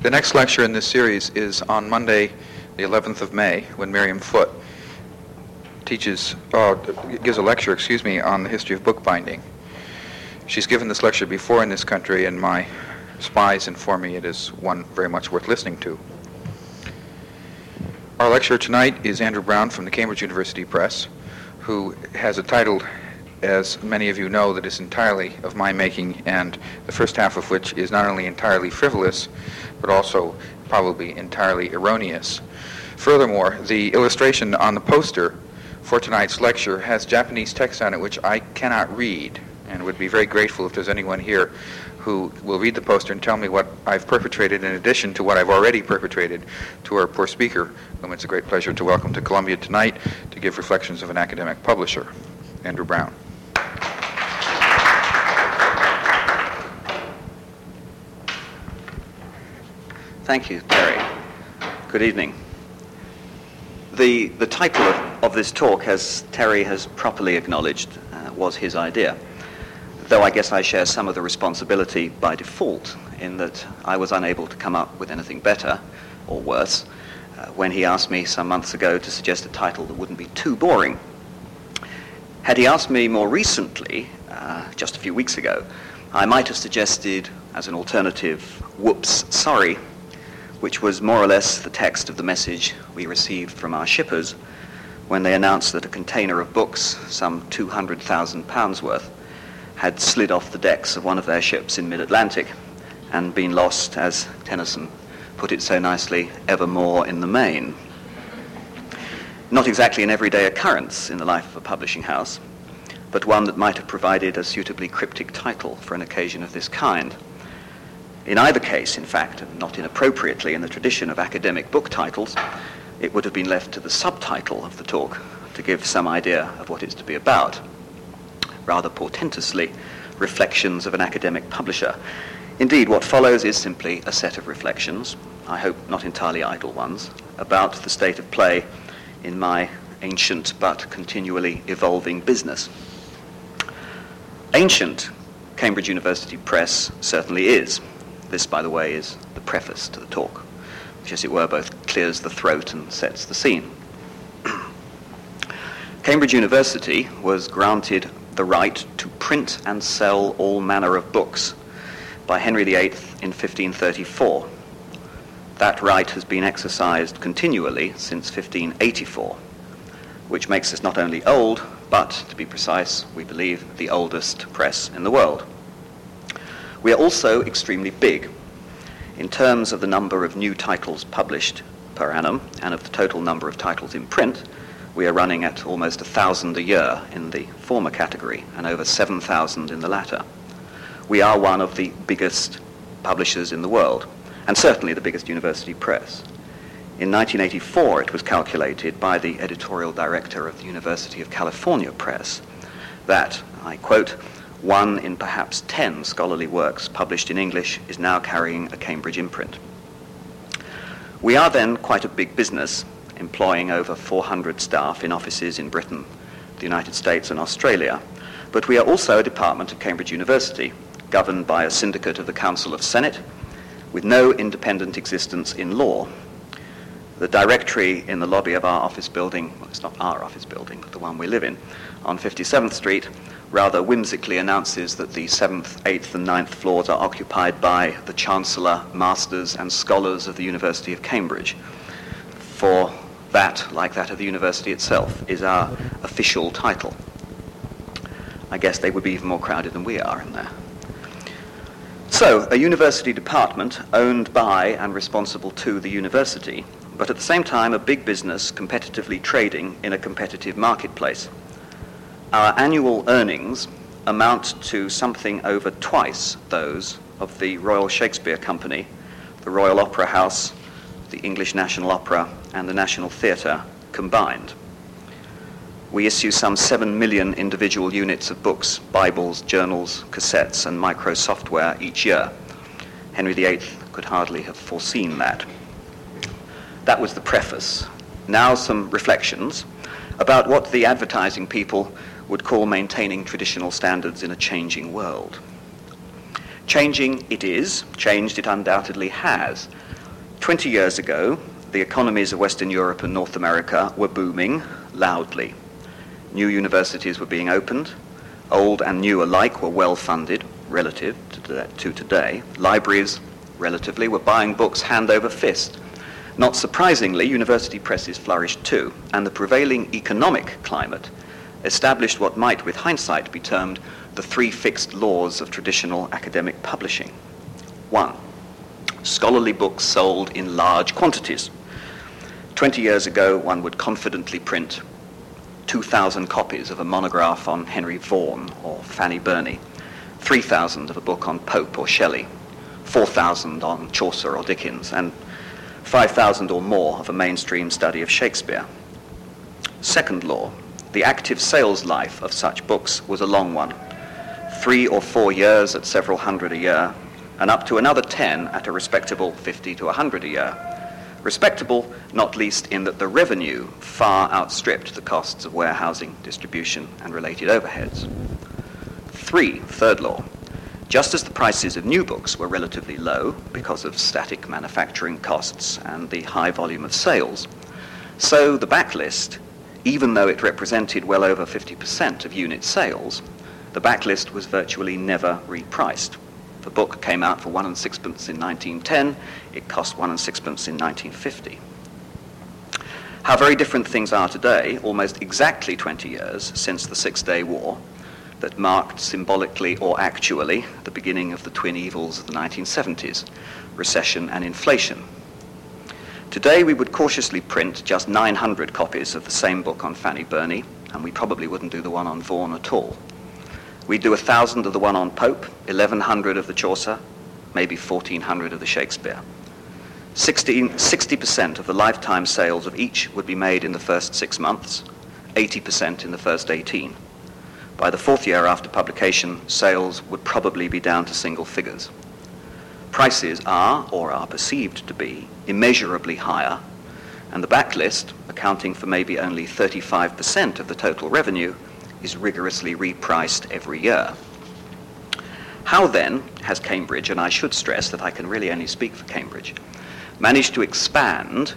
The next lecture in this series is on Monday, the 11th of May, when Mirjam Foot teaches, uh, gives a lecture, excuse me, on the history of bookbinding. She's given this lecture before in this country, and my spies inform me it is one very much worth listening to. Our lecturer tonight is Andrew Brown from the Cambridge University Press, who has a title as many of you know, that is entirely of my making, and the first half of which is not only entirely frivolous, but also probably entirely erroneous. Furthermore, the illustration on the poster for tonight's lecture has Japanese text on it which I cannot read, and would be very grateful if there's anyone here who will read the poster and tell me what I've perpetrated in addition to what I've already perpetrated to our poor speaker, whom it's a great pleasure to welcome to Columbia tonight to give reflections of an academic publisher, Andrew Brown. Thank you, Terry. Good evening. The, the title of, of this talk, as Terry has properly acknowledged, uh, was his idea. Though I guess I share some of the responsibility by default in that I was unable to come up with anything better or worse uh, when he asked me some months ago to suggest a title that wouldn't be too boring. Had he asked me more recently, uh, just a few weeks ago, I might have suggested as an alternative, whoops, sorry, which was more or less the text of the message we received from our shippers when they announced that a container of books, some £200,000 worth, had slid off the decks of one of their ships in mid-Atlantic and been lost, as Tennyson put it so nicely, evermore in the main. Not exactly an everyday occurrence in the life of a publishing house, but one that might have provided a suitably cryptic title for an occasion of this kind. In either case, in fact, and not inappropriately in the tradition of academic book titles, it would have been left to the subtitle of the talk to give some idea of what it's to be about. Rather portentously, Reflections of an Academic Publisher. Indeed, what follows is simply a set of reflections, I hope not entirely idle ones, about the state of play in my ancient but continually evolving business. Ancient Cambridge University Press certainly is. This, by the way, is the preface to the talk, which, as it were, both clears the throat and sets the scene. Cambridge University was granted the right to print and sell all manner of books by Henry VIII in 1534. That right has been exercised continually since 1584, which makes us not only old, but, to be precise, we believe the oldest press in the world. We are also extremely big in terms of the number of new titles published per annum and of the total number of titles in print. We are running at almost a thousand a year in the former category and over 7,000 in the latter. We are one of the biggest publishers in the world and certainly the biggest university press. In 1984, it was calculated by the editorial director of the University of California Press that, I quote, one in perhaps 10 scholarly works published in English is now carrying a Cambridge imprint. We are then quite a big business, employing over 400 staff in offices in Britain, the United States, and Australia. But we are also a department of Cambridge University, governed by a syndicate of the Council of Senate, with no independent existence in law. The directory in the lobby of our office building, well, it's not our office building, but the one we live in, on 57th Street, rather whimsically announces that the seventh, eighth, and ninth floors are occupied by the Chancellor, Masters, and Scholars of the University of Cambridge. For that, like that of the university itself, is our official title. I guess they would be even more crowded than we are in there. So, a university department owned by and responsible to the university, but at the same time a big business competitively trading in a competitive marketplace our annual earnings amount to something over twice those of the Royal Shakespeare Company, the Royal Opera House, the English National Opera, and the National Theatre combined. We issue some 7 million individual units of books, Bibles, journals, cassettes, and micro software each year. Henry VIII could hardly have foreseen that. That was the preface. Now, some reflections about what the advertising people would call maintaining traditional standards in a changing world. Changing it is, changed it undoubtedly has, Twenty years ago, the economies of Western Europe and North America were booming loudly. New universities were being opened, old and new alike were well funded relative to today. Libraries, relatively, were buying books hand over fist. Not surprisingly, university presses flourished too, and the prevailing economic climate established what might, with hindsight, be termed the three fixed laws of traditional academic publishing. One, scholarly books sold in large quantities. Twenty years ago, one would confidently print 2,000 copies of a monograph on Henry Vaughan or Fanny Burney, 3,000 of a book on Pope or Shelley, 4,000 on Chaucer or Dickens, and 5,000 or more of a mainstream study of Shakespeare. Second law, the active sales life of such books was a long one, three or four years at several hundred a year, and up to another 10 at a respectable 50 to 100 a year respectable, not least in that the revenue far outstripped the costs of warehousing, distribution, and related overheads. Three, third law. Just as the prices of new books were relatively low because of static manufacturing costs and the high volume of sales, so the backlist, even though it represented well over 50% of unit sales, the backlist was virtually never repriced. The book came out for one and sixpence in 1910. It cost one and sixpence in 1950. How very different things are today, almost exactly 20 years since the Six Day War, that marked symbolically or actually the beginning of the twin evils of the 1970s recession and inflation. Today, we would cautiously print just 900 copies of the same book on Fanny Burney, and we probably wouldn't do the one on Vaughan at all. We'd do a thousand of the one on Pope, 1100 of the Chaucer, maybe 1400 of the Shakespeare. 16, 60% of the lifetime sales of each would be made in the first six months, 80% in the first 18. By the fourth year after publication, sales would probably be down to single figures. Prices are, or are perceived to be, immeasurably higher, and the backlist, accounting for maybe only 35% of the total revenue, is rigorously repriced every year. How then has Cambridge, and I should stress that I can really only speak for Cambridge, managed to expand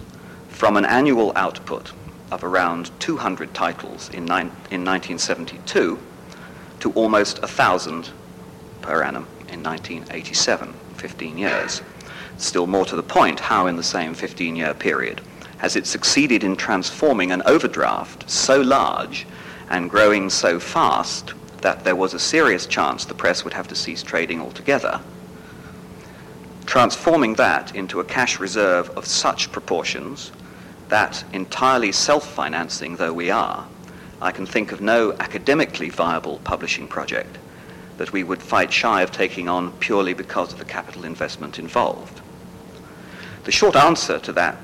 from an annual output of around 200 titles in, in 1972 to almost 1,000 per annum in 1987, 15 years. Still more to the point, how in the same 15 year period has it succeeded in transforming an overdraft so large and growing so fast that there was a serious chance the press would have to cease trading altogether. Transforming that into a cash reserve of such proportions that, entirely self financing though we are, I can think of no academically viable publishing project that we would fight shy of taking on purely because of the capital investment involved. The short answer to that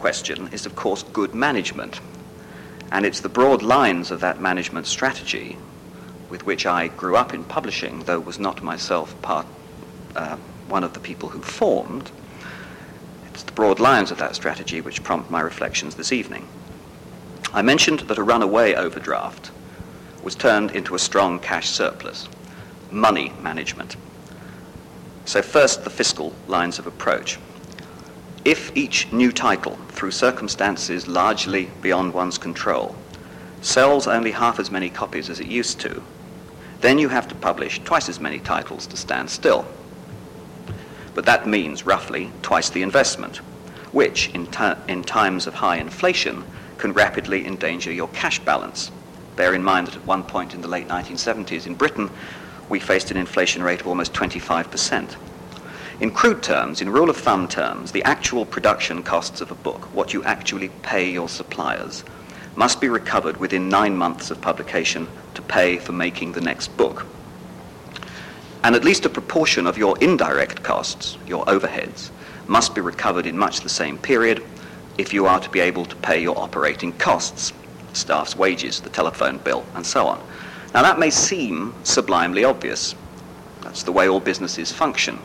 question is, of course, good management. And it's the broad lines of that management strategy with which I grew up in publishing, though was not myself part, uh, one of the people who formed. It's the broad lines of that strategy which prompt my reflections this evening. I mentioned that a runaway overdraft was turned into a strong cash surplus, money management. So, first, the fiscal lines of approach. If each new title, through circumstances largely beyond one's control, sells only half as many copies as it used to, then you have to publish twice as many titles to stand still. But that means roughly twice the investment, which in, t- in times of high inflation can rapidly endanger your cash balance. Bear in mind that at one point in the late 1970s in Britain, we faced an inflation rate of almost 25 percent. In crude terms, in rule of thumb terms, the actual production costs of a book, what you actually pay your suppliers, must be recovered within nine months of publication to pay for making the next book. And at least a proportion of your indirect costs, your overheads, must be recovered in much the same period if you are to be able to pay your operating costs, staff's wages, the telephone bill, and so on. Now that may seem sublimely obvious. That's the way all businesses function.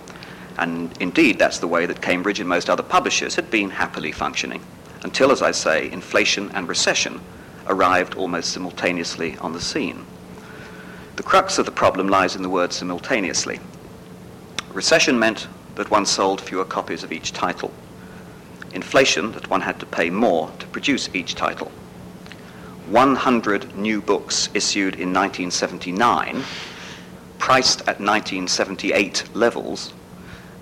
And indeed, that's the way that Cambridge and most other publishers had been happily functioning, until, as I say, inflation and recession arrived almost simultaneously on the scene. The crux of the problem lies in the word simultaneously. Recession meant that one sold fewer copies of each title. inflation that one had to pay more to produce each title. 100 new books issued in 1979, priced at 1978 levels,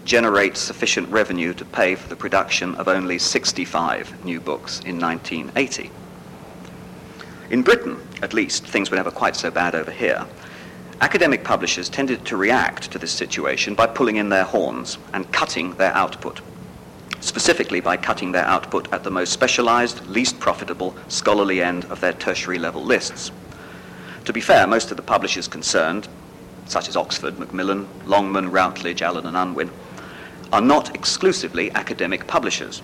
generate sufficient revenue to pay for the production of only 65 new books in 1980. In Britain, at least, things were never quite so bad over here. Academic publishers tended to react to this situation by pulling in their horns and cutting their output, specifically by cutting their output at the most specialized, least profitable, scholarly end of their tertiary level lists. To be fair, most of the publishers concerned, such as Oxford, Macmillan, Longman, Routledge, Allen and Unwin, are not exclusively academic publishers.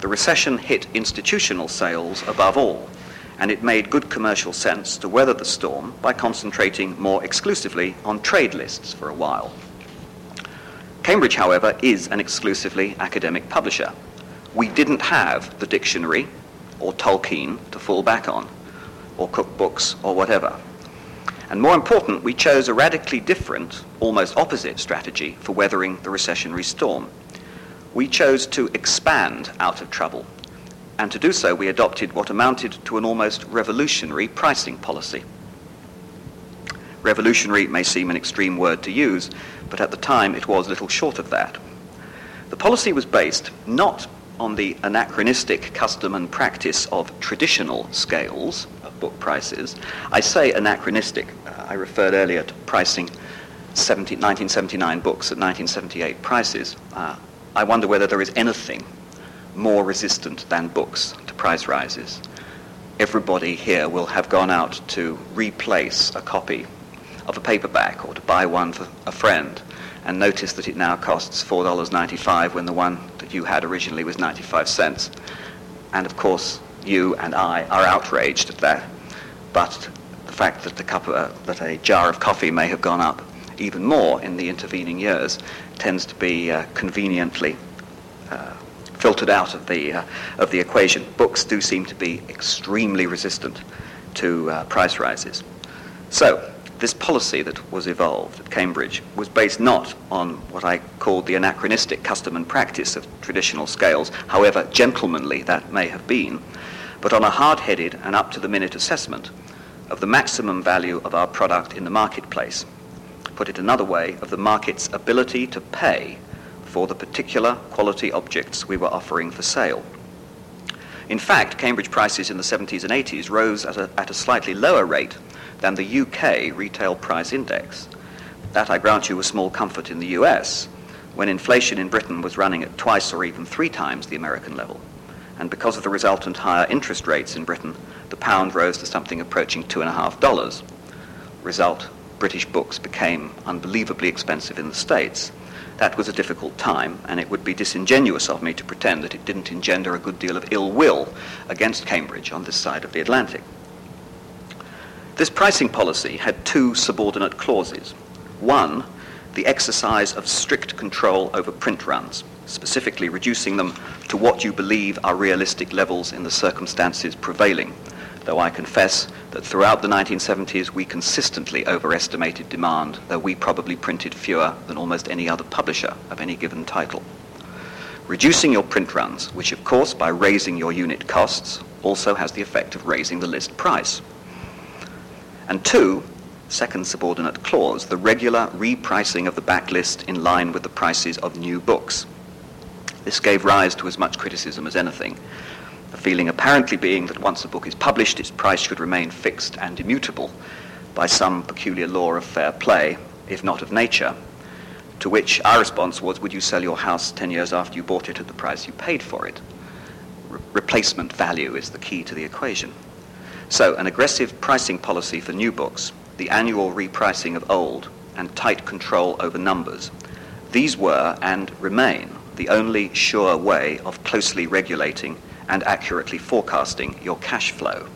The recession hit institutional sales above all, and it made good commercial sense to weather the storm by concentrating more exclusively on trade lists for a while. Cambridge, however, is an exclusively academic publisher. We didn't have the dictionary or Tolkien to fall back on, or cookbooks or whatever. And more important, we chose a radically different, almost opposite strategy for weathering the recessionary storm. We chose to expand out of trouble. And to do so, we adopted what amounted to an almost revolutionary pricing policy. Revolutionary may seem an extreme word to use, but at the time it was little short of that. The policy was based not on the anachronistic custom and practice of traditional scales of book prices. I say anachronistic. Uh, I referred earlier to pricing 17, 1979 books at 1978 prices. Uh, I wonder whether there is anything more resistant than books to price rises. Everybody here will have gone out to replace a copy of a paperback or to buy one for a friend and notice that it now costs $4.95 when the one that you had originally was 95 cents. And of course, you and I are outraged at that. But the fact that, the cup uh, that a jar of coffee may have gone up even more in the intervening years tends to be uh, conveniently uh, filtered out of the, uh, of the equation. Books do seem to be extremely resistant to uh, price rises. So, this policy that was evolved at Cambridge was based not on what I called the anachronistic custom and practice of traditional scales, however gentlemanly that may have been, but on a hard headed and up to the minute assessment of the maximum value of our product in the marketplace. Put it another way, of the market's ability to pay for the particular quality objects we were offering for sale. In fact, Cambridge prices in the 70s and 80s rose at a, at a slightly lower rate than the UK retail price index. That, I grant you, was small comfort in the US, when inflation in Britain was running at twice or even three times the American level. And because of the resultant higher interest rates in Britain, the pound rose to something approaching two and a half dollars. Result, British books became unbelievably expensive in the States. That was a difficult time, and it would be disingenuous of me to pretend that it didn't engender a good deal of ill will against Cambridge on this side of the Atlantic. This pricing policy had two subordinate clauses. One, the exercise of strict control over print runs, specifically reducing them to what you believe are realistic levels in the circumstances prevailing, though I confess that throughout the 1970s we consistently overestimated demand, though we probably printed fewer than almost any other publisher of any given title. Reducing your print runs, which of course by raising your unit costs also has the effect of raising the list price. And two, second subordinate clause, the regular repricing of the backlist in line with the prices of new books. This gave rise to as much criticism as anything, the feeling apparently being that once a book is published, its price should remain fixed and immutable by some peculiar law of fair play, if not of nature. To which our response was, would you sell your house 10 years after you bought it at the price you paid for it? Re- replacement value is the key to the equation. So, an aggressive pricing policy for new books, the annual repricing of old, and tight control over numbers. These were and remain the only sure way of closely regulating and accurately forecasting your cash flow.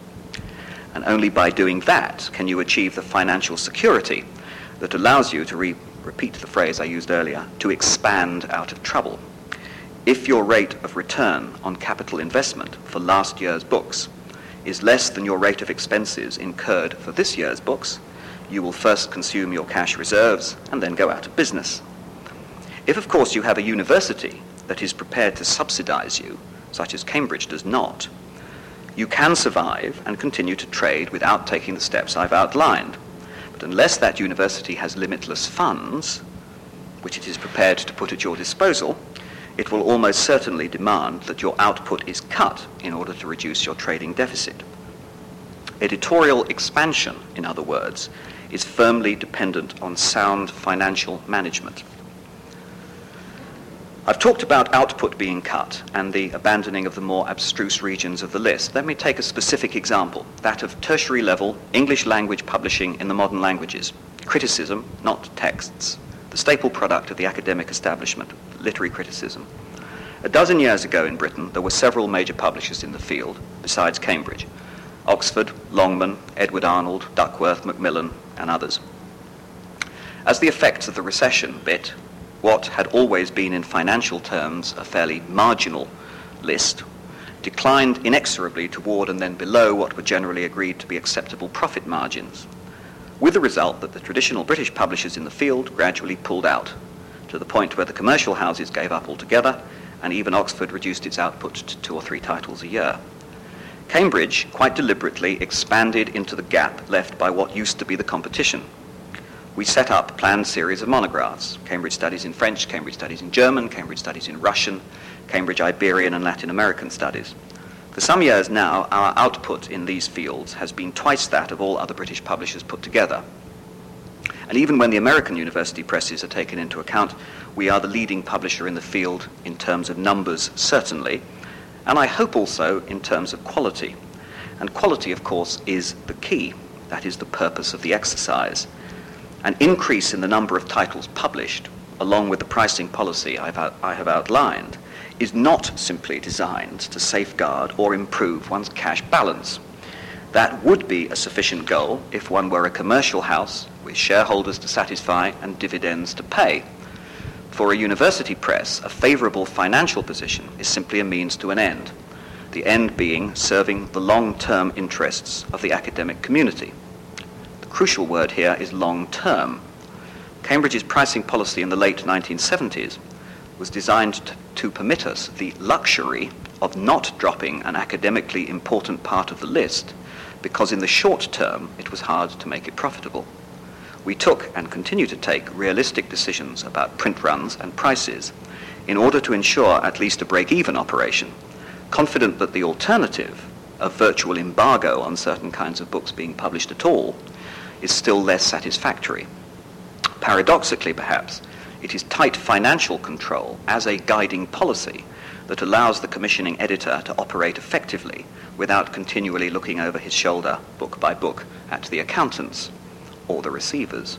And only by doing that can you achieve the financial security that allows you to re- repeat the phrase I used earlier to expand out of trouble. If your rate of return on capital investment for last year's books is less than your rate of expenses incurred for this year's books, you will first consume your cash reserves and then go out of business. If, of course, you have a university that is prepared to subsidize you such as Cambridge does not, you can survive and continue to trade without taking the steps I've outlined. But unless that university has limitless funds, which it is prepared to put at your disposal, it will almost certainly demand that your output is cut in order to reduce your trading deficit. Editorial expansion, in other words, is firmly dependent on sound financial management. I've talked about output being cut and the abandoning of the more abstruse regions of the list. Let me take a specific example, that of tertiary level English language publishing in the modern languages. Criticism, not texts. The staple product of the academic establishment, literary criticism. A dozen years ago in Britain, there were several major publishers in the field, besides Cambridge. Oxford, Longman, Edward Arnold, Duckworth, Macmillan, and others. As the effects of the recession bit, what had always been in financial terms a fairly marginal list declined inexorably toward and then below what were generally agreed to be acceptable profit margins, with the result that the traditional British publishers in the field gradually pulled out, to the point where the commercial houses gave up altogether, and even Oxford reduced its output to two or three titles a year. Cambridge quite deliberately expanded into the gap left by what used to be the competition we set up planned series of monographs Cambridge Studies in French, Cambridge Studies in German, Cambridge Studies in Russian, Cambridge Iberian and Latin American Studies. For some years now, our output in these fields has been twice that of all other British publishers put together. And even when the American university presses are taken into account, we are the leading publisher in the field in terms of numbers, certainly, and I hope also in terms of quality. And quality, of course, is the key. That is the purpose of the exercise. An increase in the number of titles published, along with the pricing policy I've out, I have outlined, is not simply designed to safeguard or improve one's cash balance. That would be a sufficient goal if one were a commercial house with shareholders to satisfy and dividends to pay. For a university press, a favorable financial position is simply a means to an end, the end being serving the long-term interests of the academic community The crucial word here is long term. Cambridge's pricing policy in the late 1970s was designed to permit us the luxury of not dropping an academically important part of the list because in the short term it was hard to make it profitable. We took and continue to take realistic decisions about print runs and prices in order to ensure at least a break-even operation, confident that the alternative of virtual embargo on certain kinds of books being published at all is still less satisfactory. Paradoxically, perhaps, it is tight financial control as a guiding policy that allows the commissioning editor to operate effectively without continually looking over his shoulder, book by book, at the accountants or the receivers.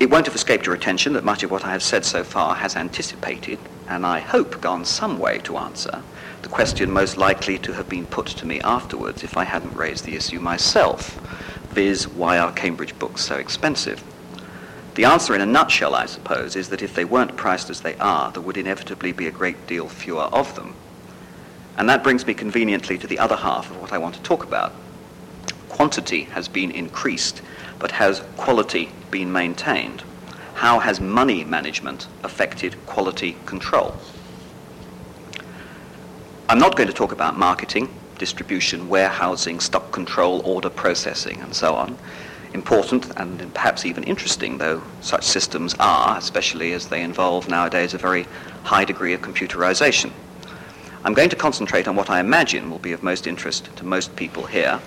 It won't have escaped your attention that much of what I have said so far has anticipated, and I hope gone some way to answer, the question most likely to have been put to me afterwards if I hadn't raised the issue myself, viz., why are Cambridge books so expensive? The answer in a nutshell, I suppose, is that if they weren't priced as they are, there would inevitably be a great deal fewer of them. And that brings me conveniently to the other half of what I want to talk about. Quantity has been increased, but has quality been maintained? How has money management affected quality control? I'm not going to talk about marketing, distribution, warehousing, stock control, order processing, and so on. Important and perhaps even interesting, though such systems are, especially as they involve nowadays a very high degree of computerization. I'm going to concentrate on what I imagine will be of most interest to most people here,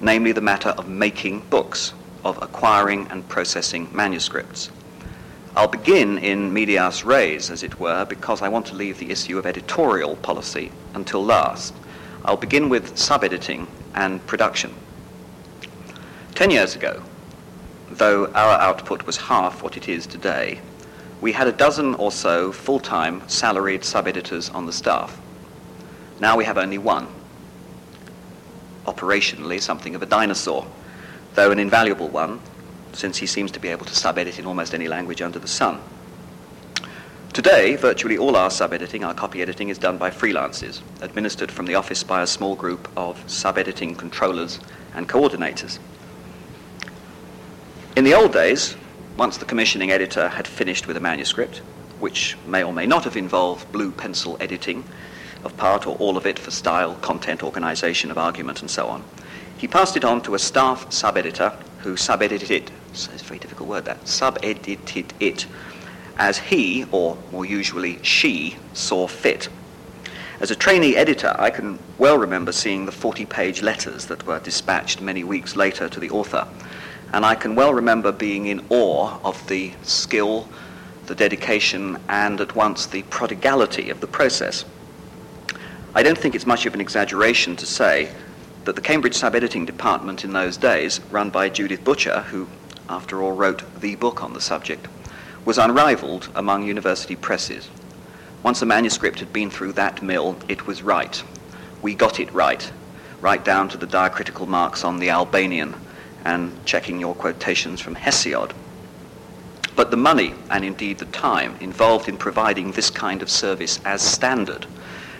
namely the matter of making books, of acquiring and processing manuscripts. I'll begin in medias res, as it were, because I want to leave the issue of editorial policy until last. I'll begin with sub-editing and production. Ten years ago, though our output was half what it is today, we had a dozen or so full-time salaried sub-editors on the staff. Now we have only one. Operationally, something of a dinosaur, though an invaluable one, since he seems to be able to sub-edit in almost any language under the sun. Today, virtually all our sub-editing, our copy editing, is done by freelancers, administered from the office by a small group of sub-editing controllers and coordinators. In the old days, once the commissioning editor had finished with a manuscript, which may or may not have involved blue pencil editing of part or all of it for style, content, organization of argument, and so on. He passed it on to a staff sub-editor who sub-edited it, it's a very difficult word that, sub-edited it as he, or more usually she, saw fit. As a trainee editor, I can well remember seeing the 40-page letters that were dispatched many weeks later to the author, and I can well remember being in awe of the skill, the dedication, and at once the prodigality of the process. I don't think it's much of an exaggeration to say that the Cambridge sub-editing department in those days, run by Judith Butcher, who after all wrote the book on the subject, was unrivaled among university presses. Once a manuscript had been through that mill, it was right. We got it right, right down to the diacritical marks on the Albanian and checking your quotations from Hesiod. But the money, and indeed the time, involved in providing this kind of service as standard,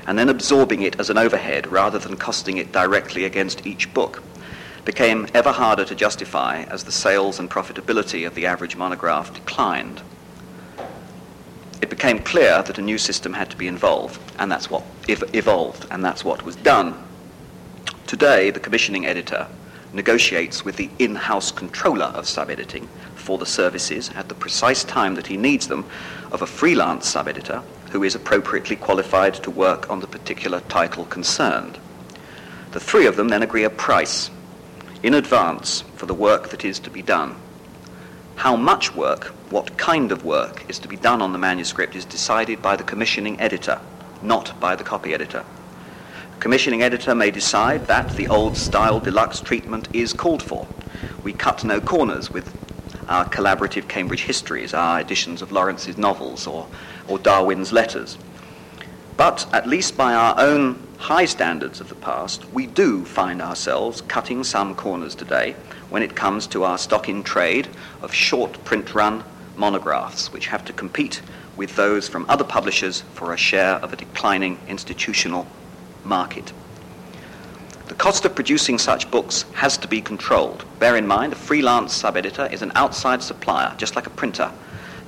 and then absorbing it as an overhead rather than costing it directly against each book, became ever harder to justify as the sales and profitability of the average monograph declined. It became clear that a new system had to be involved, and that's what evolved, and that's what was done. Today, the commissioning editor negotiates with the in-house controller of sub-editing for the services at the precise time that he needs them of a freelance sub-editor who is appropriately qualified to work on the particular title concerned. The three of them then agree a price in advance for the work that is to be done. How much work, what kind of work is to be done on the manuscript is decided by the commissioning editor, not by the copy editor commissioning editor may decide that the old style deluxe treatment is called for. We cut no corners with our collaborative Cambridge histories, our editions of Lawrence's novels or, or Darwin's letters. But at least by our own high standards of the past, we do find ourselves cutting some corners today when it comes to our stock in trade of short print run monographs, which have to compete with those from other publishers for a share of a declining institutional market. The cost of producing such books has to be controlled. Bear in mind, a freelance sub-editor is an outside supplier, just like a printer.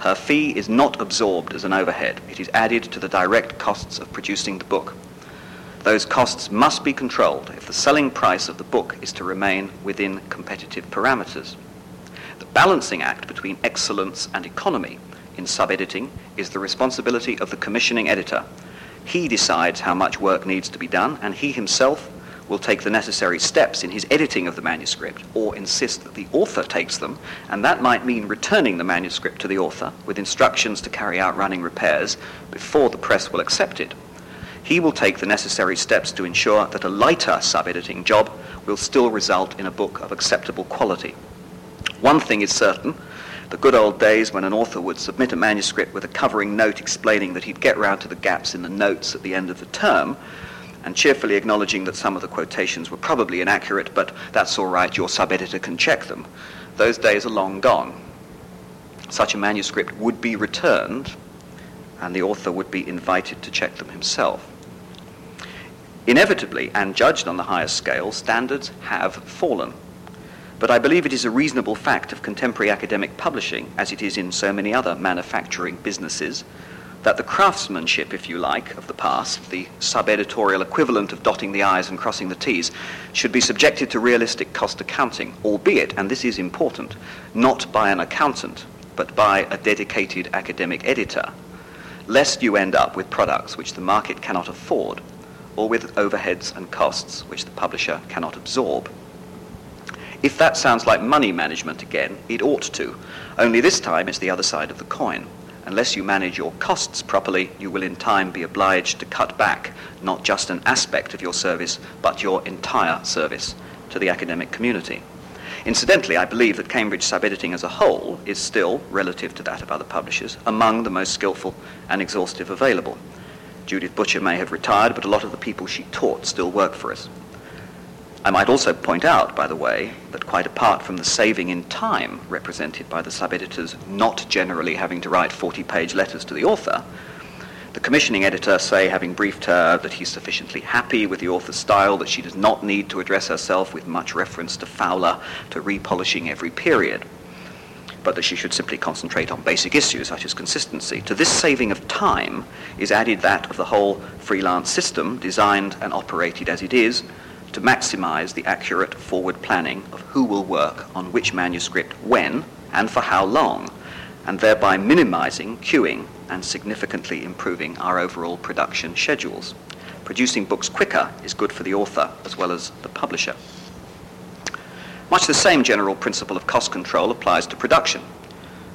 Her fee is not absorbed as an overhead. It is added to the direct costs of producing the book. Those costs must be controlled if the selling price of the book is to remain within competitive parameters. The balancing act between excellence and economy in sub-editing is the responsibility of the commissioning editor, he decides how much work needs to be done, and he himself will take the necessary steps in his editing of the manuscript or insist that the author takes them, and that might mean returning the manuscript to the author with instructions to carry out running repairs before the press will accept it. He will take the necessary steps to ensure that a lighter sub-editing job will still result in a book of acceptable quality. One thing is certain, the good old days when an author would submit a manuscript with a covering note explaining that he'd get round to the gaps in the notes at the end of the term, and cheerfully acknowledging that some of the quotations were probably inaccurate, but that's all right, your sub-editor can check them. Those days are long gone. Such a manuscript would be returned, and the author would be invited to check them himself. Inevitably, and judged on the highest scale, standards have fallen. But I believe it is a reasonable fact of contemporary academic publishing, as it is in so many other manufacturing businesses, that the craftsmanship, if you like, of the past, the sub-editorial equivalent of dotting the I's and crossing the T's, should be subjected to realistic cost accounting, albeit, and this is important, not by an accountant, but by a dedicated academic editor, lest you end up with products which the market cannot afford, or with overheads and costs which the publisher cannot absorb. If that sounds like money management again, it ought to. Only this time it's the other side of the coin. Unless you manage your costs properly, you will in time be obliged to cut back not just an aspect of your service, but your entire service to the academic community. Incidentally, I believe that Cambridge sub-editing as a whole is still, relative to that of other publishers, among the most skillful and exhaustive available. Judith Butcher may have retired, but a lot of the people she taught still work for us. I might also point out, by the way, that quite apart from the saving in time represented by the sub-editors not generally having to write 40-page letters to the author, the commissioning editor, say, having briefed her that he's sufficiently happy with the author's style, that she does not need to address herself with much reference to Fowler, to repolishing every period. but that she should simply concentrate on basic issues such as consistency. To this saving of time is added that of the whole freelance system, designed and operated as it is, to maximize the accurate forward planning of who will work on which manuscript when and for how long, and thereby minimizing queuing and significantly improving our overall production schedules. Producing books quicker is good for the author as well as the publisher. Much the same general principle of cost control applies to production.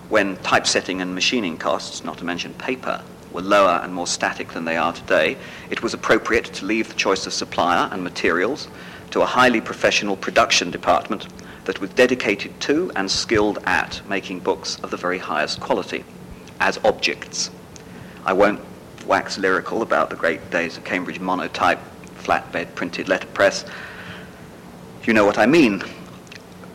When typesetting and machining costs, not to mention paper, were lower and more static than they are today, it was appropriate to leave the choice of supplier and materials to a highly professional production department that was dedicated to and skilled at making books of the very highest quality as objects. I won't wax lyrical about the great days of Cambridge monotype, flatbed printed letterpress. You know what I mean.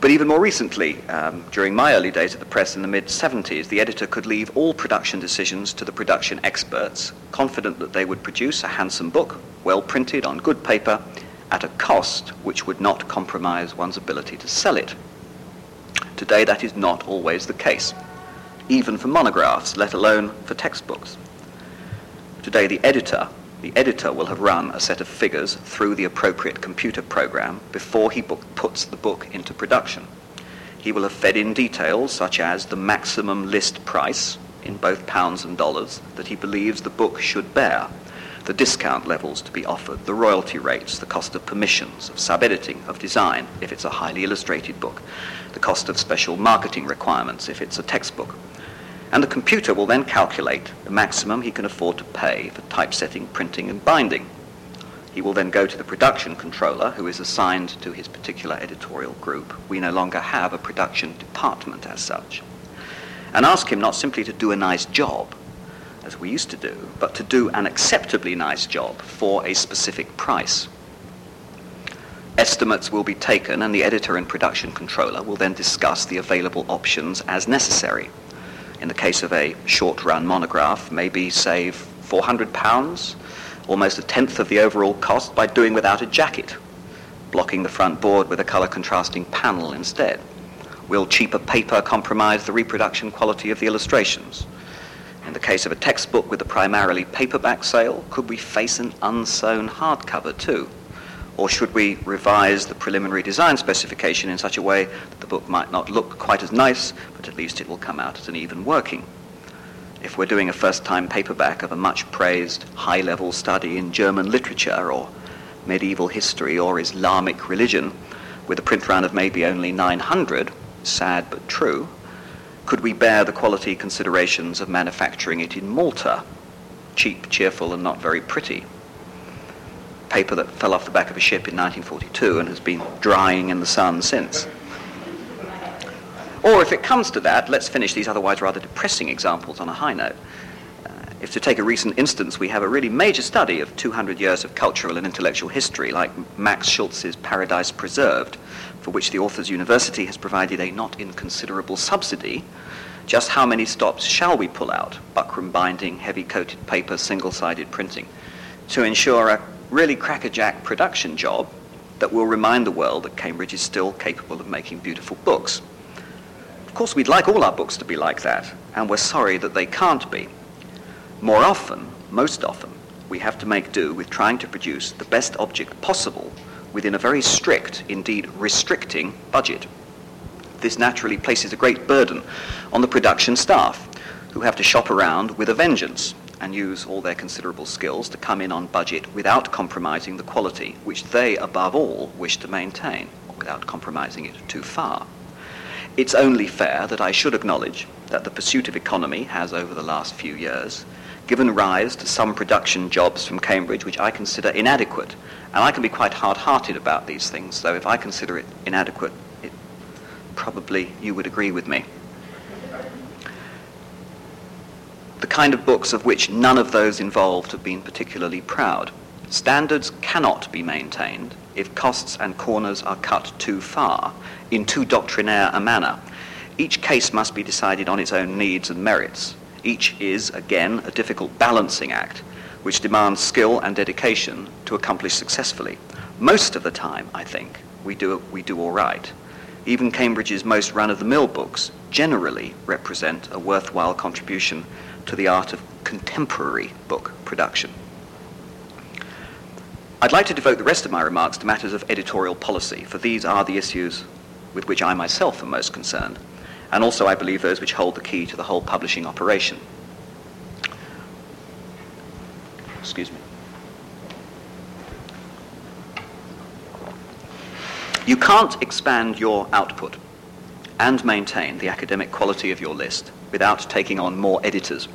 But even more recently, um, during my early days at the press in the mid 70s, the editor could leave all production decisions to the production experts, confident that they would produce a handsome book, well printed on good paper, at a cost which would not compromise one's ability to sell it. Today, that is not always the case, even for monographs, let alone for textbooks. Today, the editor the editor will have run a set of figures through the appropriate computer program before he book, puts the book into production. He will have fed in details such as the maximum list price in both pounds and dollars that he believes the book should bear, the discount levels to be offered, the royalty rates, the cost of permissions, of sub-editing, of design if it's a highly illustrated book, the cost of special marketing requirements if it's a textbook, and the computer will then calculate the maximum he can afford to pay for typesetting, printing, and binding. He will then go to the production controller, who is assigned to his particular editorial group. We no longer have a production department as such. And ask him not simply to do a nice job, as we used to do, but to do an acceptably nice job for a specific price. Estimates will be taken, and the editor and production controller will then discuss the available options as necessary in the case of a short run monograph, maybe save 400 pounds, almost a tenth of the overall cost by doing without a jacket, blocking the front board with a color contrasting panel instead. Will cheaper paper compromise the reproduction quality of the illustrations? In the case of a textbook with a primarily paperback sale, could we face an unsewn hardcover too? Or should we revise the preliminary design specification in such a way that the book might not look quite as nice, but at least it will come out as an even working? If we're doing a first time paperback of a much praised high level study in German literature or medieval history or Islamic religion, with a print run of maybe only 900, sad but true, could we bear the quality considerations of manufacturing it in Malta? Cheap, cheerful, and not very pretty paper that fell off the back of a ship in 1942 and has been drying in the sun since. Or if it comes to that, let's finish these otherwise rather depressing examples on a high note. Uh, if to take a recent instance, we have a really major study of 200 years of cultural and intellectual history, like Max Schulz's Paradise Preserved, for which the author's university has provided a not inconsiderable subsidy, just how many stops shall we pull out? Buckram binding, heavy coated paper, single sided printing, to ensure a really crackerjack production job that will remind the world that Cambridge is still capable of making beautiful books. Of course, we'd like all our books to be like that, and we're sorry that they can't be. More often, most often, we have to make do with trying to produce the best object possible within a very strict, indeed restricting, budget. This naturally places a great burden on the production staff, who have to shop around with a vengeance and use all their considerable skills to come in on budget without compromising the quality which they, above all, wish to maintain, without compromising it too far. It's only fair that I should acknowledge that the pursuit of economy has, over the last few years, given rise to some production jobs from Cambridge which I consider inadequate. And I can be quite hard-hearted about these things, though if I consider it inadequate, it, probably you would agree with me. The kind of books of which none of those involved have been particularly proud. Standards cannot be maintained if costs and corners are cut too far, in too doctrinaire a manner. Each case must be decided on its own needs and merits. Each is, again, a difficult balancing act, which demands skill and dedication to accomplish successfully. Most of the time, I think, we do, we do all right. even Cambridge's most run-of-the-mill books generally represent a worthwhile contribution to the art of contemporary book production. I'd like to devote the rest of my remarks to matters of editorial policy, for these are the issues with which I myself am most concerned, and also I believe those which hold the key to the whole publishing operation. Excuse me. You can't expand your output and maintain the academic quality of your list without taking on more editors.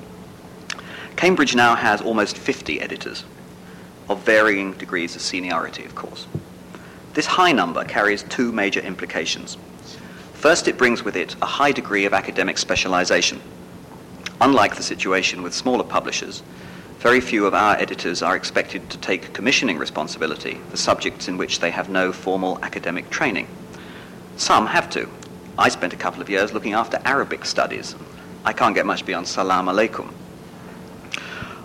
Cambridge now has almost 50 editors, of varying degrees of seniority, of course. This high number carries two major implications. First, it brings with it a high degree of academic specialization. Unlike the situation with smaller publishers, very few of our editors are expected to take commissioning responsibility for subjects in which they have no formal academic training. Some have to. I spent a couple of years looking after Arabic studies. I can't get much beyond salam alaikum.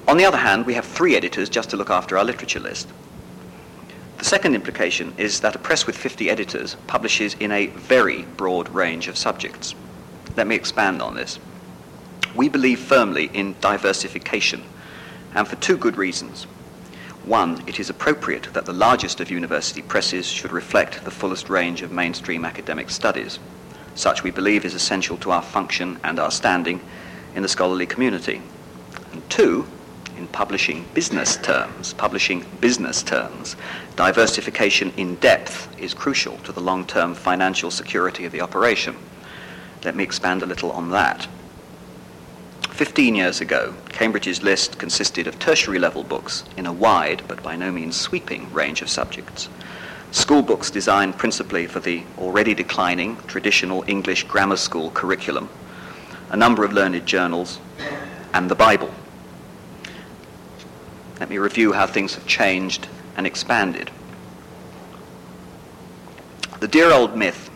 On the other hand, we have three editors just to look after our literature list. The second implication is that a press with 50 editors publishes in a very broad range of subjects. Let me expand on this. We believe firmly in diversification and for two good reasons. One, it is appropriate that the largest of university presses should reflect the fullest range of mainstream academic studies. Such, we believe, is essential to our function and our standing in the scholarly community. And two, in publishing business terms, publishing business terms, diversification in depth is crucial to the long-term financial security of the operation. Let me expand a little on that. 15 years ago, Cambridge's list consisted of tertiary level books in a wide but by no means sweeping range of subjects. School books designed principally for the already declining traditional English grammar school curriculum, a number of learned journals, and the Bible. Let me review how things have changed and expanded. The dear old myth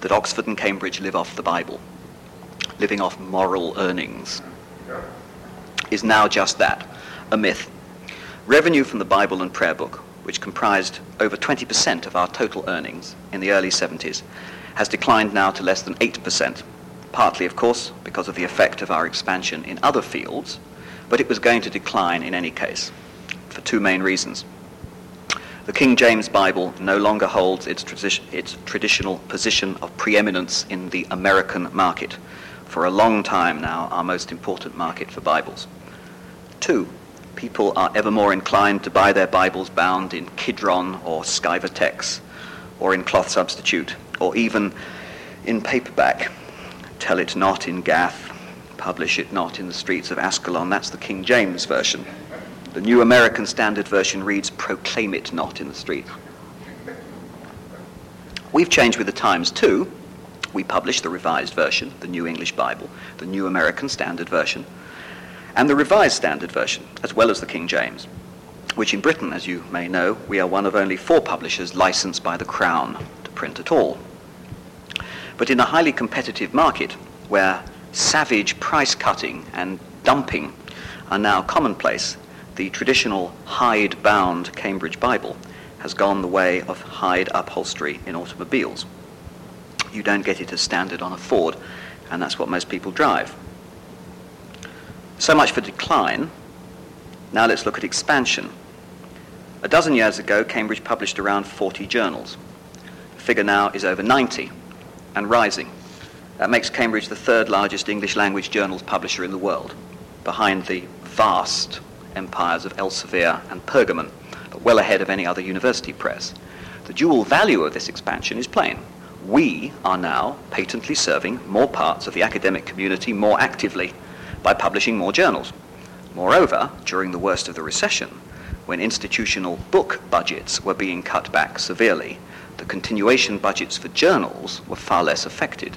that Oxford and Cambridge live off the Bible, living off moral earnings, is now just that, a myth. Revenue from the Bible and prayer book, which comprised over 20% of our total earnings in the early 70s, has declined now to less than 8%, partly, of course, because of the effect of our expansion in other fields, but it was going to decline in any case for two main reasons. The King James Bible no longer holds its, tradi- its traditional position of preeminence in the American market for a long time now our most important market for Bibles. Two, people are ever more inclined to buy their Bibles bound in Kidron or Skivertex or in cloth substitute or even in paperback. Tell it not in Gath, publish it not in the streets of Ascalon. That's the King James Version. The New American Standard Version reads, proclaim it not in the street. We've changed with the times too we publish the Revised Version, the New English Bible, the New American Standard Version, and the Revised Standard Version, as well as the King James, which in Britain, as you may know, we are one of only four publishers licensed by the Crown to print at all. But in a highly competitive market, where savage price cutting and dumping are now commonplace, the traditional hide-bound Cambridge Bible has gone the way of hide upholstery in automobiles you don't get it as standard on a Ford, and that's what most people drive. So much for decline. Now let's look at expansion. A dozen years ago, Cambridge published around 40 journals. The figure now is over 90 and rising. That makes Cambridge the third largest English language journals publisher in the world, behind the vast empires of Elsevier and Pergamon, but well ahead of any other university press. The dual value of this expansion is plain we are now patently serving more parts of the academic community more actively by publishing more journals. Moreover, during the worst of the recession, when institutional book budgets were being cut back severely, the continuation budgets for journals were far less affected.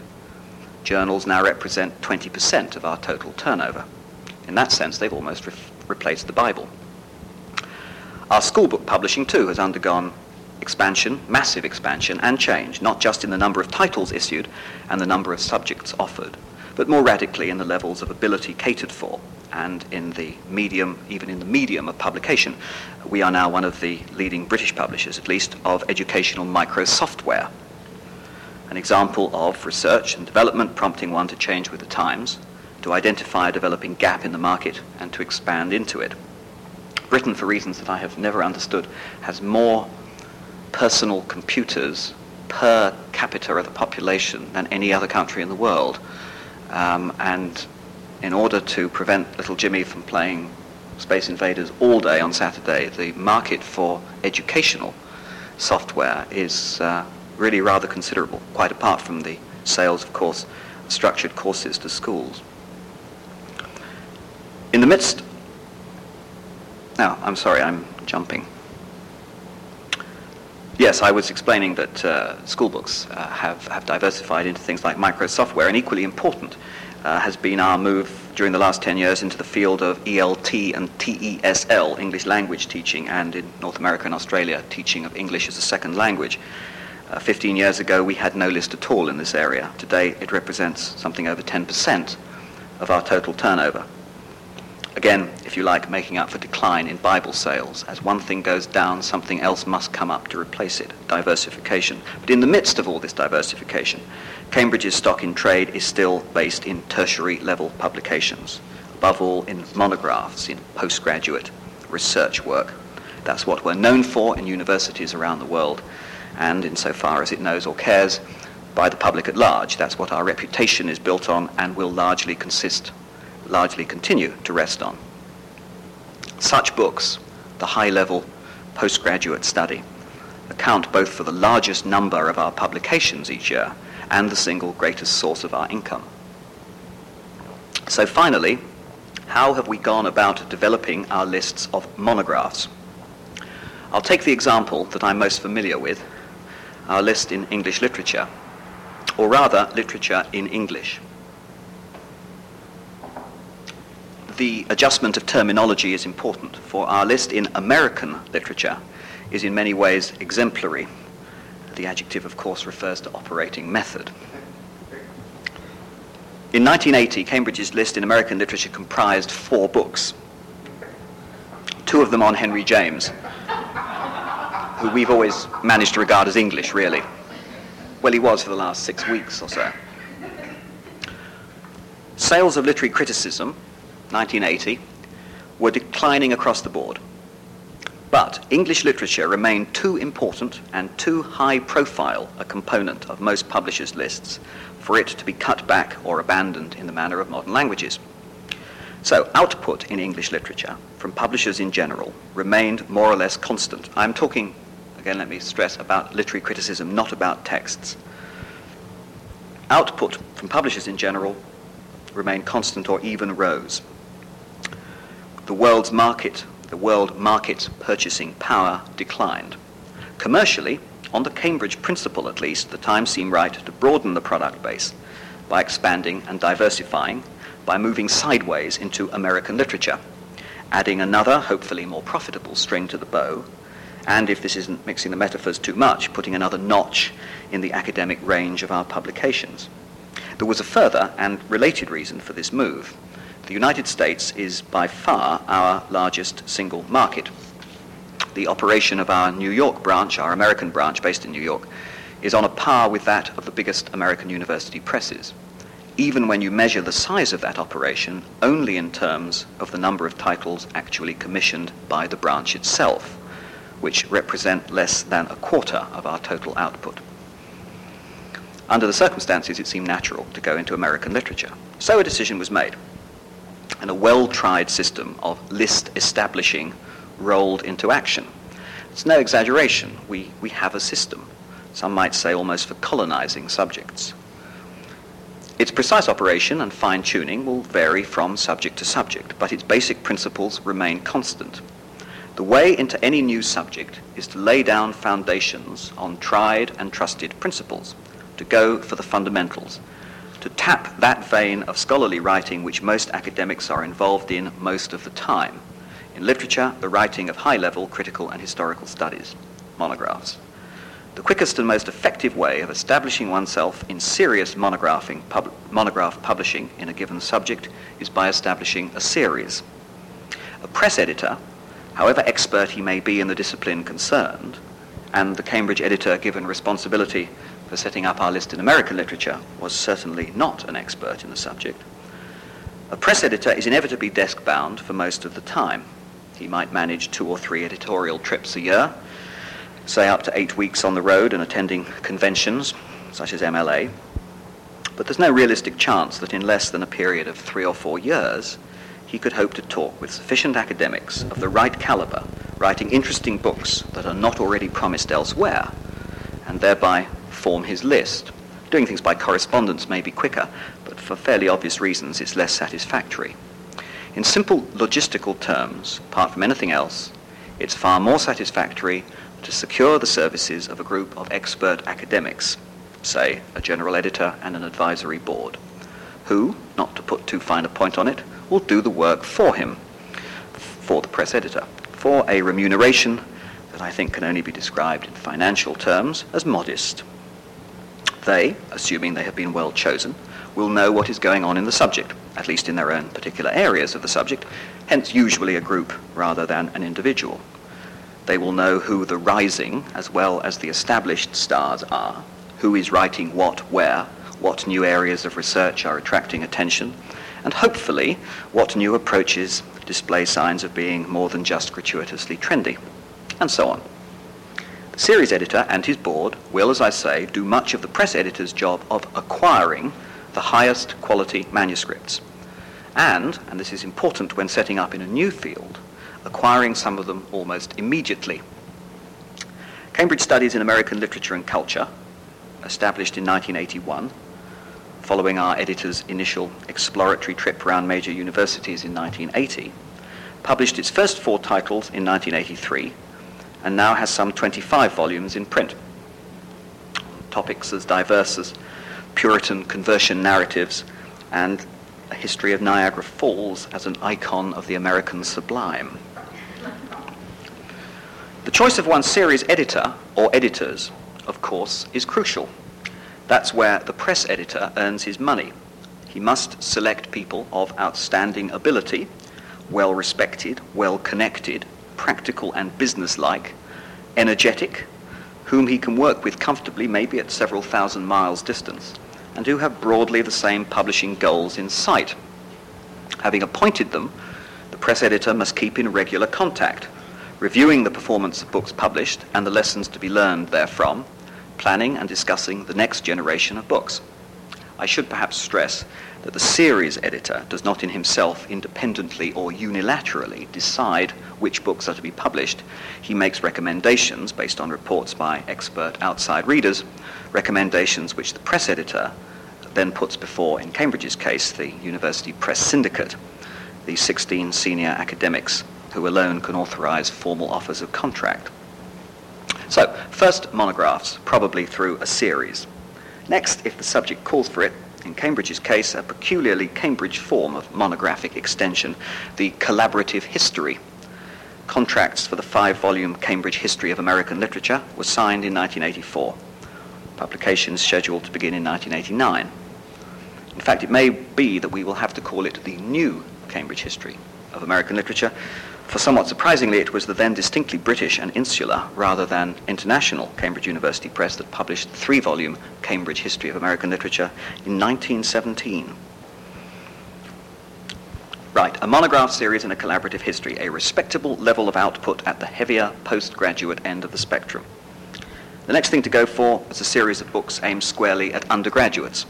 Journals now represent 20% of our total turnover. In that sense, they've almost re- replaced the Bible. Our school book publishing, too, has undergone expansion, massive expansion and change, not just in the number of titles issued and the number of subjects offered, but more radically in the levels of ability catered for and in the medium, even in the medium of publication. We are now one of the leading British publishers, at least, of educational microsoftware. An example of research and development prompting one to change with the times, to identify a developing gap in the market, and to expand into it. Britain, for reasons that I have never understood, has more personal computers per capita of the population than any other country in the world. Um, and in order to prevent little Jimmy from playing Space Invaders all day on Saturday, the market for educational software is uh, really rather considerable, quite apart from the sales, of course, structured courses to schools. In the midst, now, I'm sorry, I'm jumping. Yes, I was explaining that uh, school books uh, have, have diversified into things like microsoftware, and equally important uh, has been our move during the last 10 years into the field of ELT and TESL, English language teaching, and in North America and Australia, teaching of English as a second language. Uh, 15 years ago, we had no list at all in this area. Today, it represents something over 10% of our total turnover. Again, if you like, making up for decline in Bible sales. As one thing goes down, something else must come up to replace it. Diversification. But in the midst of all this diversification, Cambridge's stock in trade is still based in tertiary level publications, above all in monographs, in postgraduate research work. That's what we're known for in universities around the world, and insofar as it knows or cares, by the public at large. That's what our reputation is built on and will largely consist largely continue to rest on. Such books, the high-level postgraduate study, account both for the largest number of our publications each year and the single greatest source of our income. So finally, how have we gone about developing our lists of monographs? I'll take the example that I'm most familiar with, our list in English literature, or rather literature in English. the adjustment of terminology is important, for our list in American literature is in many ways exemplary. The adjective, of course, refers to operating method. In 1980, Cambridge's list in American literature comprised four books, two of them on Henry James, who we've always managed to regard as English, really. Well, he was for the last six weeks or so. Sales of literary criticism 1980, were declining across the board. But English literature remained too important and too high profile a component of most publishers' lists for it to be cut back or abandoned in the manner of modern languages. So output in English literature from publishers in general remained more or less constant. I'm talking, again, let me stress, about literary criticism, not about texts. Output from publishers in general remained constant or even rose the world's market, the world market's purchasing power declined. Commercially, on the Cambridge principle at least, the time seemed right to broaden the product base by expanding and diversifying, by moving sideways into American literature, adding another, hopefully more profitable string to the bow, and if this isn't mixing the metaphors too much, putting another notch in the academic range of our publications. There was a further and related reason for this move. The United States is by far our largest single market. The operation of our New York branch, our American branch based in New York, is on a par with that of the biggest American university presses, even when you measure the size of that operation only in terms of the number of titles actually commissioned by the branch itself, which represent less than a quarter of our total output. Under the circumstances, it seemed natural to go into American literature. So a decision was made and a well-tried system of list establishing rolled into action. It's no exaggeration. We, we have a system. Some might say almost for colonizing subjects. Its precise operation and fine-tuning will vary from subject to subject, but its basic principles remain constant. The way into any new subject is to lay down foundations on tried and trusted principles, to go for the fundamentals, to tap that vein of scholarly writing which most academics are involved in most of the time. In literature, the writing of high-level critical and historical studies, monographs. The quickest and most effective way of establishing oneself in serious monographing, pub, monograph publishing in a given subject is by establishing a series. A press editor, however expert he may be in the discipline concerned, and the Cambridge editor given responsibility for setting up our list in American literature, was certainly not an expert in the subject. A press editor is inevitably desk bound for most of the time. He might manage two or three editorial trips a year, say up to eight weeks on the road and attending conventions such as MLA. But there's no realistic chance that in less than a period of three or four years, he could hope to talk with sufficient academics of the right caliber, writing interesting books that are not already promised elsewhere, and thereby form his list. Doing things by correspondence may be quicker, but for fairly obvious reasons it's less satisfactory. In simple logistical terms, apart from anything else, it's far more satisfactory to secure the services of a group of expert academics, say a general editor and an advisory board, who, not to put too fine a point on it, will do the work for him, for the press editor, for a remuneration that I think can only be described in financial terms as modest. They, assuming they have been well chosen, will know what is going on in the subject, at least in their own particular areas of the subject, hence usually a group rather than an individual. They will know who the rising as well as the established stars are, who is writing what where, what new areas of research are attracting attention, and hopefully what new approaches display signs of being more than just gratuitously trendy, and so on. The series editor and his board will, as I say, do much of the press editor's job of acquiring the highest quality manuscripts. And, and this is important when setting up in a new field, acquiring some of them almost immediately. Cambridge Studies in American Literature and Culture, established in 1981, following our editor's initial exploratory trip around major universities in 1980, published its first four titles in 1983 and now has some 25 volumes in print. Topics as diverse as Puritan conversion narratives and a history of Niagara Falls as an icon of the American sublime. The choice of one's series editor or editors, of course, is crucial. That's where the press editor earns his money. He must select people of outstanding ability, well respected, well connected, practical and businesslike, energetic, whom he can work with comfortably, maybe at several thousand miles distance, and who have broadly the same publishing goals in sight. Having appointed them, the press editor must keep in regular contact reviewing the performance of books published and the lessons to be learned therefrom, planning and discussing the next generation of books. I should perhaps stress that the series editor does not in himself independently or unilaterally decide which books are to be published. He makes recommendations based on reports by expert outside readers, recommendations which the press editor then puts before, in Cambridge's case, the University Press Syndicate, the 16 senior academics who alone can authorize formal offers of contract. So, first monographs, probably through a series. Next, if the subject calls for it, in Cambridge's case, a peculiarly Cambridge form of monographic extension, the collaborative history. Contracts for the five volume Cambridge History of American Literature were signed in 1984. Publications scheduled to begin in 1989. In fact, it may be that we will have to call it the new Cambridge History of American Literature for somewhat surprisingly, it was the then distinctly British and insular, rather than international, Cambridge University Press that published the three volume Cambridge History of American Literature in 1917. Right, a monograph series and a collaborative history, a respectable level of output at the heavier postgraduate end of the spectrum. The next thing to go for was a series of books aimed squarely at undergraduates,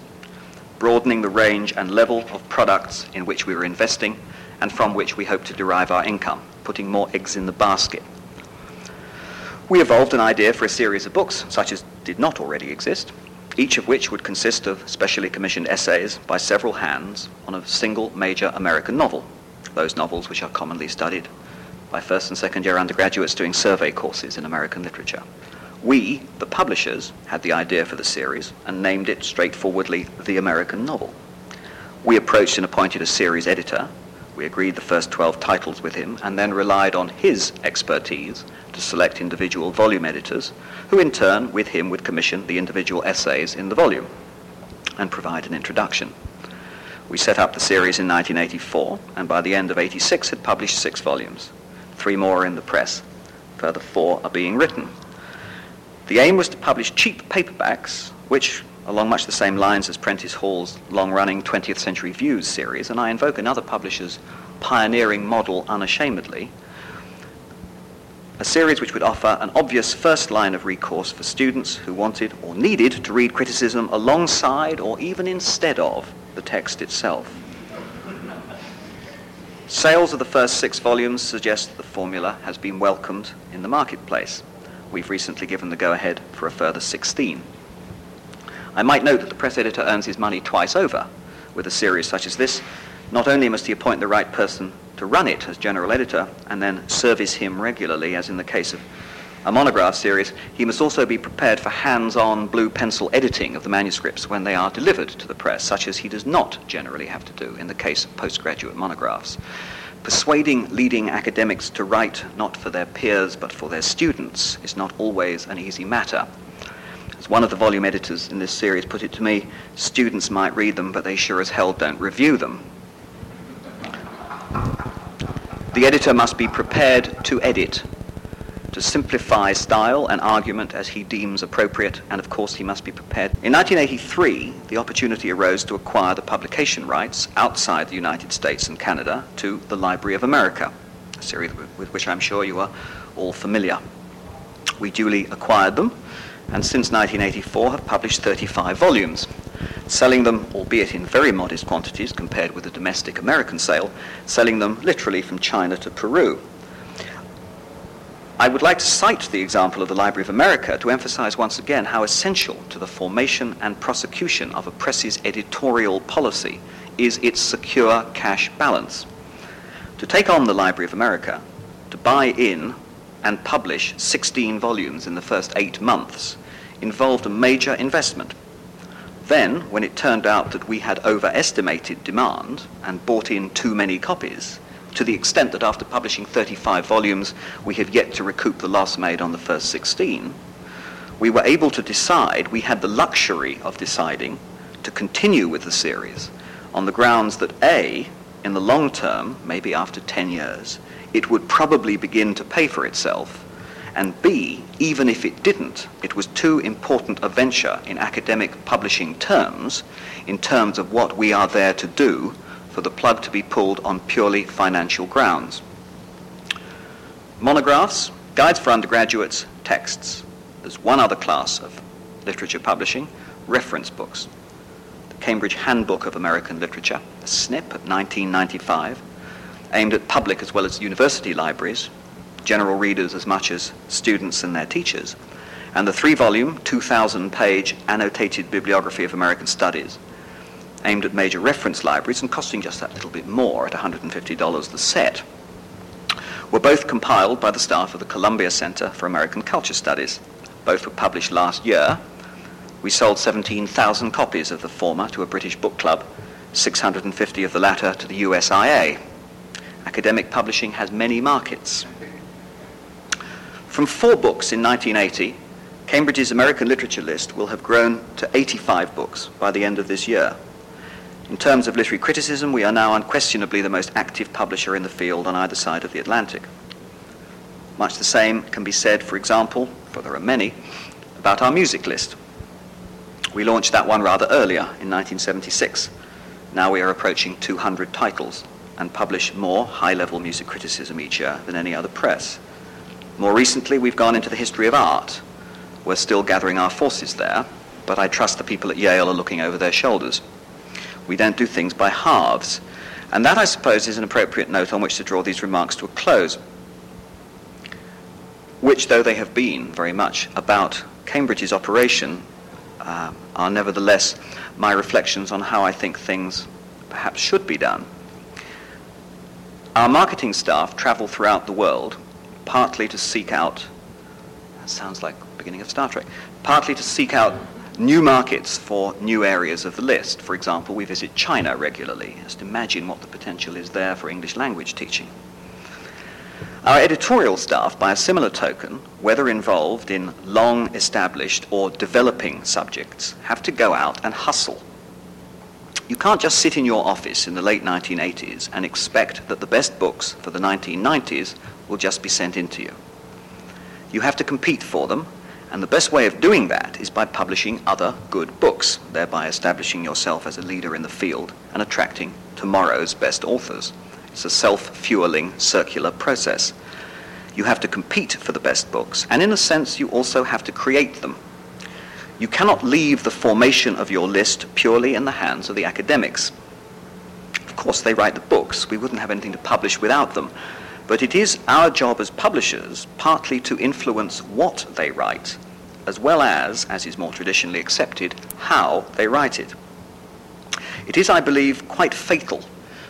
broadening the range and level of products in which we were investing and from which we hope to derive our income, putting more eggs in the basket. We evolved an idea for a series of books, such as did not already exist, each of which would consist of specially commissioned essays by several hands on a single major American novel, those novels which are commonly studied by first and second year undergraduates doing survey courses in American literature. We, the publishers, had the idea for the series and named it straightforwardly The American Novel. We approached and appointed a series editor we agreed the first 12 titles with him and then relied on his expertise to select individual volume editors, who in turn, with him, would commission the individual essays in the volume and provide an introduction. We set up the series in 1984, and by the end of 86 had published six volumes. Three more are in the press. Further four are being written. The aim was to publish cheap paperbacks which, along much the same lines as Prentice Hall's long-running 20th Century Views series, and I invoke another publisher's pioneering model unashamedly, a series which would offer an obvious first line of recourse for students who wanted or needed to read criticism alongside or even instead of the text itself. Sales of the first six volumes suggest that the formula has been welcomed in the marketplace. We've recently given the go-ahead for a further 16. I might note that the press editor earns his money twice over with a series such as this. Not only must he appoint the right person to run it as general editor and then service him regularly, as in the case of a monograph series, he must also be prepared for hands-on blue pencil editing of the manuscripts when they are delivered to the press, such as he does not generally have to do in the case of postgraduate monographs. Persuading leading academics to write not for their peers but for their students is not always an easy matter. As one of the volume editors in this series put it to me, students might read them, but they sure as hell don't review them. The editor must be prepared to edit to simplify style and argument as he deems appropriate, and of course he must be prepared. In 1983, the opportunity arose to acquire the publication rights outside the United States and Canada to the Library of America, a series with which I'm sure you are all familiar. We duly acquired them, and since 1984 have published 35 volumes, selling them, albeit in very modest quantities compared with the domestic American sale, selling them literally from China to Peru. I would like to cite the example of the Library of America to emphasize once again how essential to the formation and prosecution of a press's editorial policy is its secure cash balance. To take on the Library of America, to buy in and publish 16 volumes in the first eight months involved a major investment. Then, when it turned out that we had overestimated demand and bought in too many copies, to the extent that after publishing 35 volumes, we have yet to recoup the loss made on the first 16, we were able to decide, we had the luxury of deciding to continue with the series on the grounds that A, in the long term, maybe after 10 years, it would probably begin to pay for itself, and B, even if it didn't, it was too important a venture in academic publishing terms, in terms of what we are there to do, for the plug to be pulled on purely financial grounds. Monographs, guides for undergraduates, texts. There's one other class of literature publishing, reference books. The Cambridge Handbook of American Literature, a SNP of 1995, aimed at public as well as university libraries, general readers as much as students and their teachers, and the three-volume, 2,000-page annotated bibliography of American Studies, aimed at major reference libraries and costing just that little bit more at $150 the set, were both compiled by the staff of the Columbia Center for American Culture Studies. Both were published last year. We sold 17,000 copies of the former to a British book club, 650 of the latter to the USIA. Academic publishing has many markets. From four books in 1980, Cambridge's American literature list will have grown to 85 books by the end of this year. In terms of literary criticism, we are now unquestionably the most active publisher in the field on either side of the Atlantic. Much the same can be said, for example, for there are many, about our music list. We launched that one rather earlier, in 1976. Now we are approaching 200 titles and publish more high-level music criticism each year than any other press. More recently, we've gone into the history of art. We're still gathering our forces there, but I trust the people at Yale are looking over their shoulders. We don't do things by halves. And that, I suppose, is an appropriate note on which to draw these remarks to a close, which, though they have been very much about Cambridge's operation, uh, are nevertheless my reflections on how I think things perhaps should be done. Our marketing staff travel throughout the world, partly to seek out, that sounds like beginning of Star Trek, partly to seek out new markets for new areas of the list. For example, we visit China regularly. Just imagine what the potential is there for English language teaching. Our editorial staff, by a similar token, whether involved in long established or developing subjects, have to go out and hustle. You can't just sit in your office in the late 1980s and expect that the best books for the 1990s will just be sent in to you. You have to compete for them And the best way of doing that is by publishing other good books, thereby establishing yourself as a leader in the field and attracting tomorrow's best authors. It's a self-fueling circular process. You have to compete for the best books, and in a sense, you also have to create them. You cannot leave the formation of your list purely in the hands of the academics. Of course, they write the books. We wouldn't have anything to publish without them. But it is our job as publishers partly to influence what they write, as well as, as is more traditionally accepted, how they write it. It is, I believe, quite fatal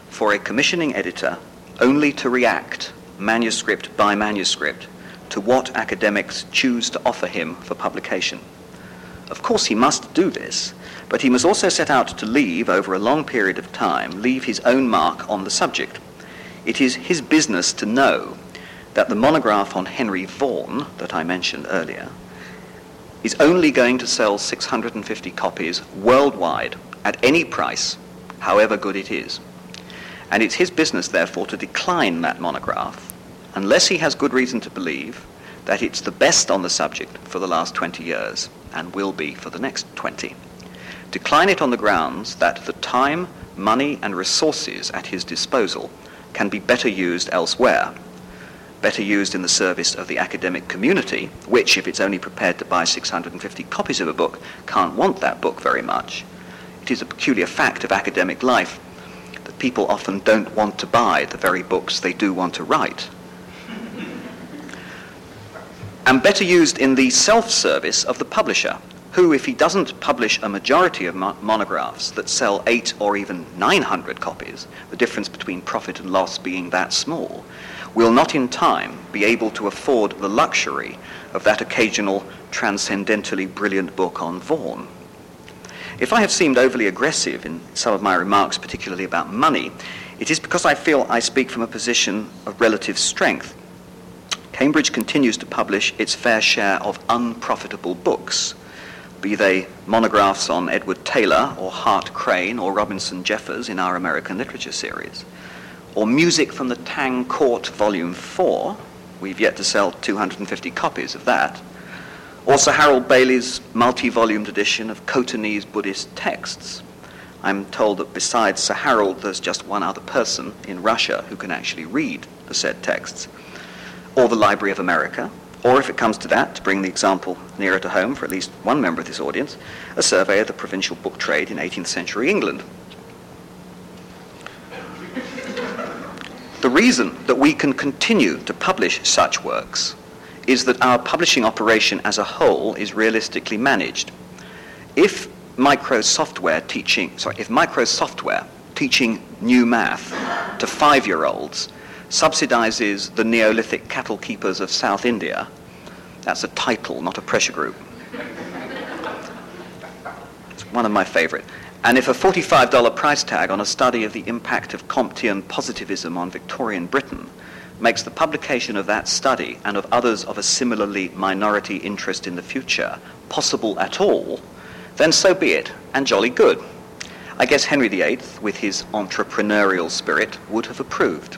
for a commissioning editor only to react, manuscript by manuscript, to what academics choose to offer him for publication. Of course, he must do this, but he must also set out to leave, over a long period of time, leave his own mark on the subject. It is his business to know that the monograph on Henry Vaughan that I mentioned earlier is only going to sell 650 copies worldwide at any price, however good it is. And it's his business, therefore, to decline that monograph unless he has good reason to believe that it's the best on the subject for the last 20 years and will be for the next 20. Decline it on the grounds that the time, money, and resources at his disposal can be better used elsewhere, better used in the service of the academic community, which, if it's only prepared to buy 650 copies of a book, can't want that book very much. It is a peculiar fact of academic life that people often don't want to buy the very books they do want to write. And better used in the self-service of the publisher, who, if he doesn't publish a majority of mo- monographs that sell eight or even 900 copies, the difference between profit and loss being that small, will not in time be able to afford the luxury of that occasional transcendentally brilliant book on Vaughan. If I have seemed overly aggressive in some of my remarks, particularly about money, it is because I feel I speak from a position of relative strength. Cambridge continues to publish its fair share of unprofitable books be they monographs on Edward Taylor or Hart Crane or Robinson Jeffers in our American literature series, or music from the Tang Court Volume 4, we've yet to sell 250 copies of that, or Sir Harold Bailey's multi-volumed edition of Khotanese Buddhist texts. I'm told that besides Sir Harold, there's just one other person in Russia who can actually read the said texts. Or the Library of America, or if it comes to that, to bring the example nearer to home for at least one member of this audience, a survey of the provincial book trade in 18th century England. The reason that we can continue to publish such works is that our publishing operation as a whole is realistically managed. If microsoftware teaching, sorry, if microsoftware teaching new math to five-year-olds subsidizes the Neolithic cattle keepers of South India. That's a title, not a pressure group. It's one of my favorite. And if a $45 price tag on a study of the impact of Comtean positivism on Victorian Britain makes the publication of that study and of others of a similarly minority interest in the future possible at all, then so be it, and jolly good. I guess Henry VIII, with his entrepreneurial spirit, would have approved.